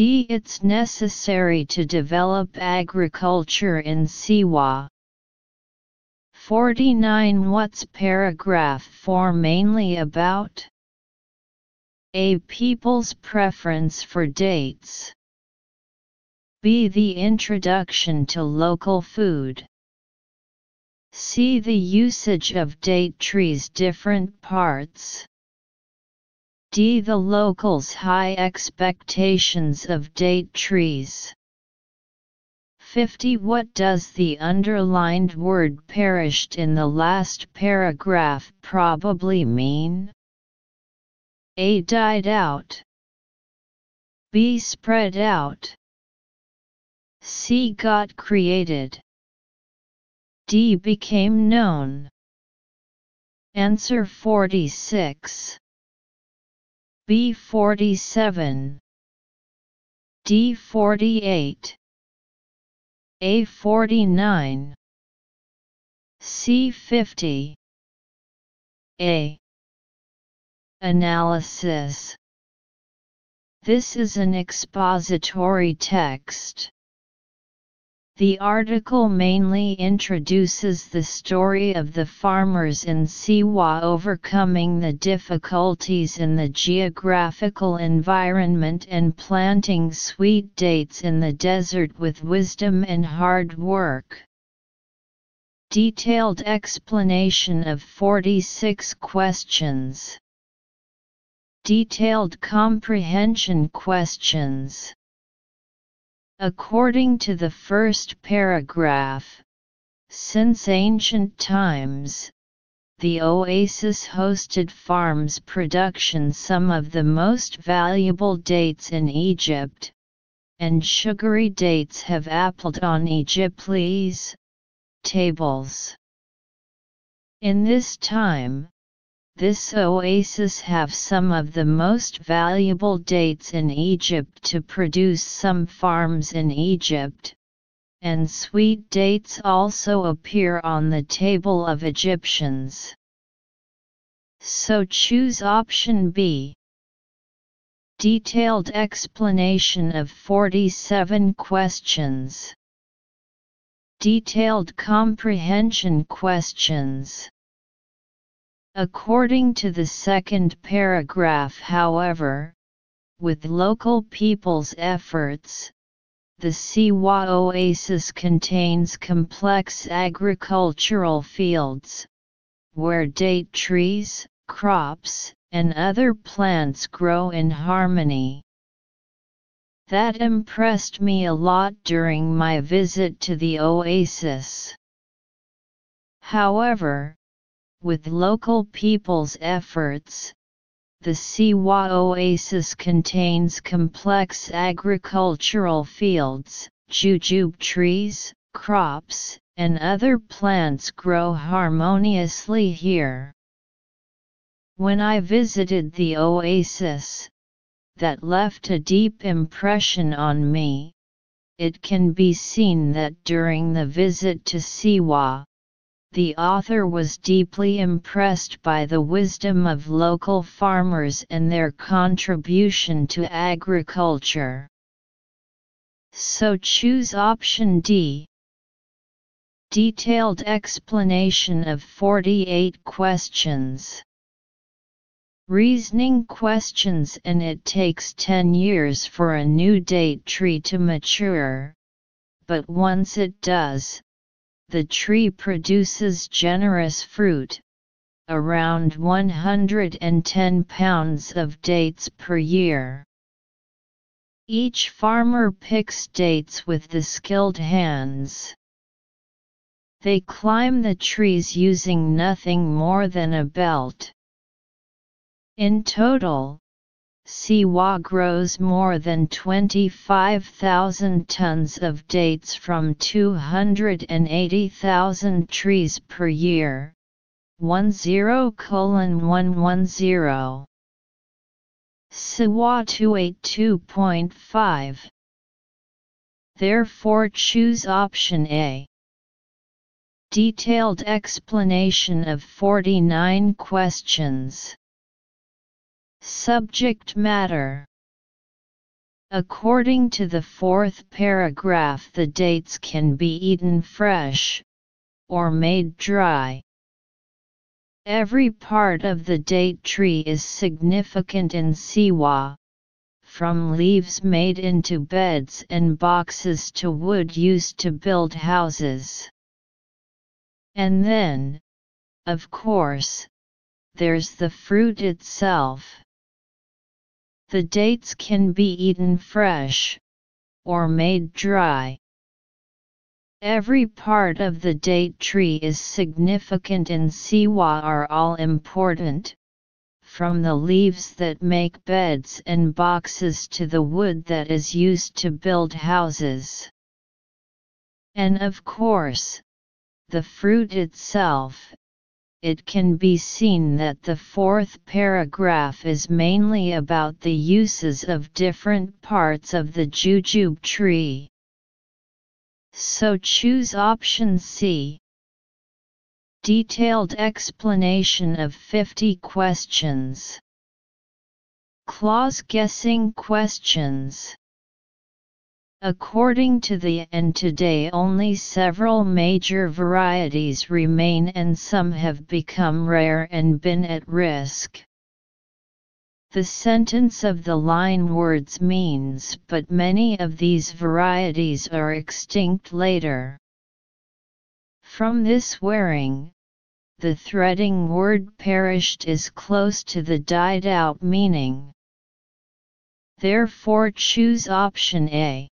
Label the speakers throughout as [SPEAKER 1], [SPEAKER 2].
[SPEAKER 1] D. It's necessary to develop agriculture in Siwa. 49 What's paragraph 4 mainly about? A. People's preference for dates. B. The introduction to local food. C. The usage of date trees different parts. D. The locals' high expectations of date trees. 50. What does the underlined word perished in the last paragraph probably mean? A. Died out. B. Spread out. C. Got created. D. Became known. Answer 46. B 47 D 48 A 49 C 50 A. Analysis. This is an expository text. The article mainly introduces the story of the farmers in Siwa overcoming the difficulties in the geographical environment and planting sweet dates in the desert with wisdom and hard work. Detailed explanation of 46 questions. Detailed comprehension questions. According to the first paragraph, since ancient times, the oasis hosted farms production some of the most valuable dates in Egypt, and sugary dates have appled on Egypt's tables. In this time, this oasis have some of the most valuable dates in Egypt to produce some farms in Egypt, and sweet dates also appear on the table of Egyptians. So choose option B. Detailed explanation of 47 questions. Detailed comprehension questions. According to the second paragraph however, with local people's efforts, the Siwa oasis contains complex agricultural fields, where date trees, crops, and other plants grow in harmony. That impressed me a lot during my visit to the oasis. However, with local people's efforts, the Siwa oasis contains complex agricultural fields, jujube trees, crops, and other plants grow harmoniously here. When I visited the oasis, that left a deep impression on me. It can be seen that during the visit to Siwa, the author was deeply impressed by the wisdom of local farmers and their contribution to agriculture. So choose option D. Detailed explanation of 48 questions. Reasoning questions and it takes 10 years for a new date tree to mature. But once it does, the tree produces generous fruit, around 110 pounds of dates per year. Each farmer picks dates with the skilled hands. They climb the trees using nothing more than a belt. In total, Siwa grows more than 25,000 tons of dates from 280,000 trees per year. 10 colon 110. Siwa 282.5. Therefore choose option A. Detailed explanation of 49 questions. Subject matter According to the fourth paragraph the dates can be eaten fresh, or made dry. Every part of the date tree is significant in Siwa, from leaves made into beds and boxes to wood used to build houses. And then, of course, there's the fruit itself. The dates can be eaten fresh, or made dry. Every part of the date tree is significant in Siwa are all important, from the leaves that make beds and boxes to the wood that is used to build houses. And of course, the fruit itself, it can be seen that the fourth paragraph is mainly about the uses of different parts of the jujube tree. So choose option C. Detailed explanation of 50 questions. Clause guessing questions. According to the and today only several major varieties remain and some have become rare and been at risk. The sentence of the line words means but many of these varieties are extinct later. From this wearing, the threading word perished is close to the died out meaning. Therefore choose option A.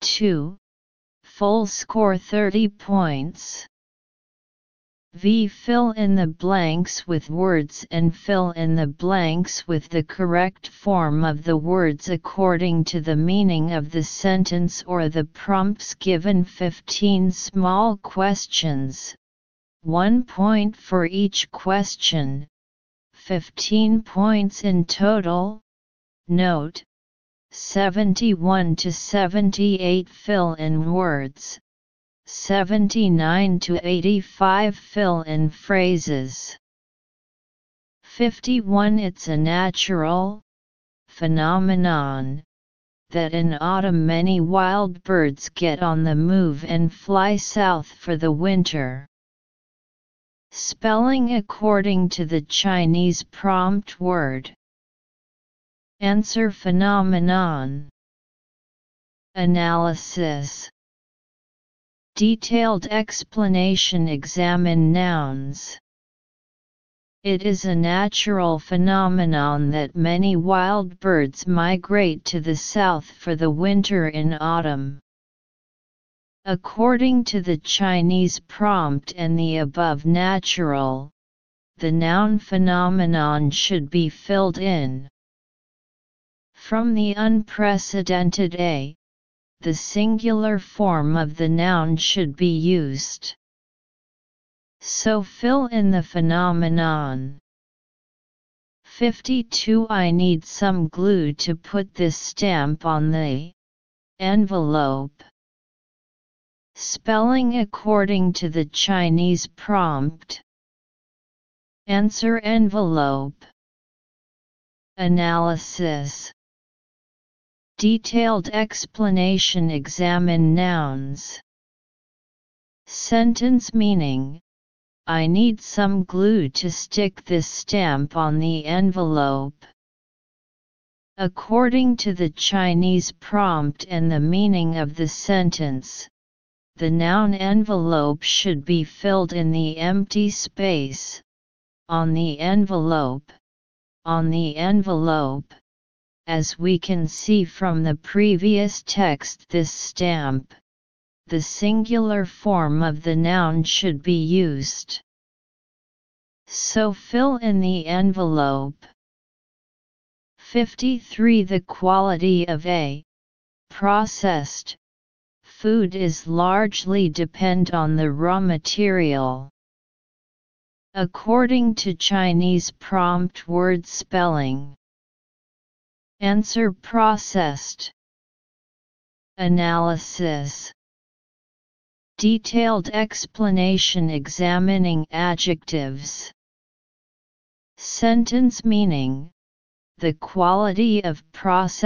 [SPEAKER 1] 2. Full score 30 points. V. Fill in the blanks with words and fill in the blanks with the correct form of the words according to the meaning of the sentence or the prompts given 15 small questions, 1 point for each question, 15 points in total. Note, 71 to 78 fill in words, 79 to 85 fill in phrases. 51 It's a natural phenomenon that in autumn many wild birds get on the move and fly south for the winter. Spelling according to the Chinese prompt word Answer phenomenon. Analysis. Detailed explanation Examine nouns. It is a natural phenomenon that many wild birds migrate to the south for the winter in autumn. According to the Chinese prompt and the above natural, the noun phenomenon should be filled in. From the unprecedented a, the singular form of the noun should be used. So fill in the phenomenon. 52 I need some glue to put this stamp on the envelope. Spelling according to the Chinese prompt. Answer envelope. Analysis Detailed explanation Examine nouns. Sentence meaning I need some glue to stick this stamp on the envelope. According to the Chinese prompt and the meaning of the sentence, the noun envelope should be filled in the empty space, on the envelope, on the envelope, as we can see from the previous text this stamp, the singular form of the noun should be used. So fill in the envelope. 53 The quality of a processed food is largely depend on the raw material. According to Chinese prompt word spelling, Answer processed. Analysis Detailed explanation examining adjectives. Sentence meaning The quality of process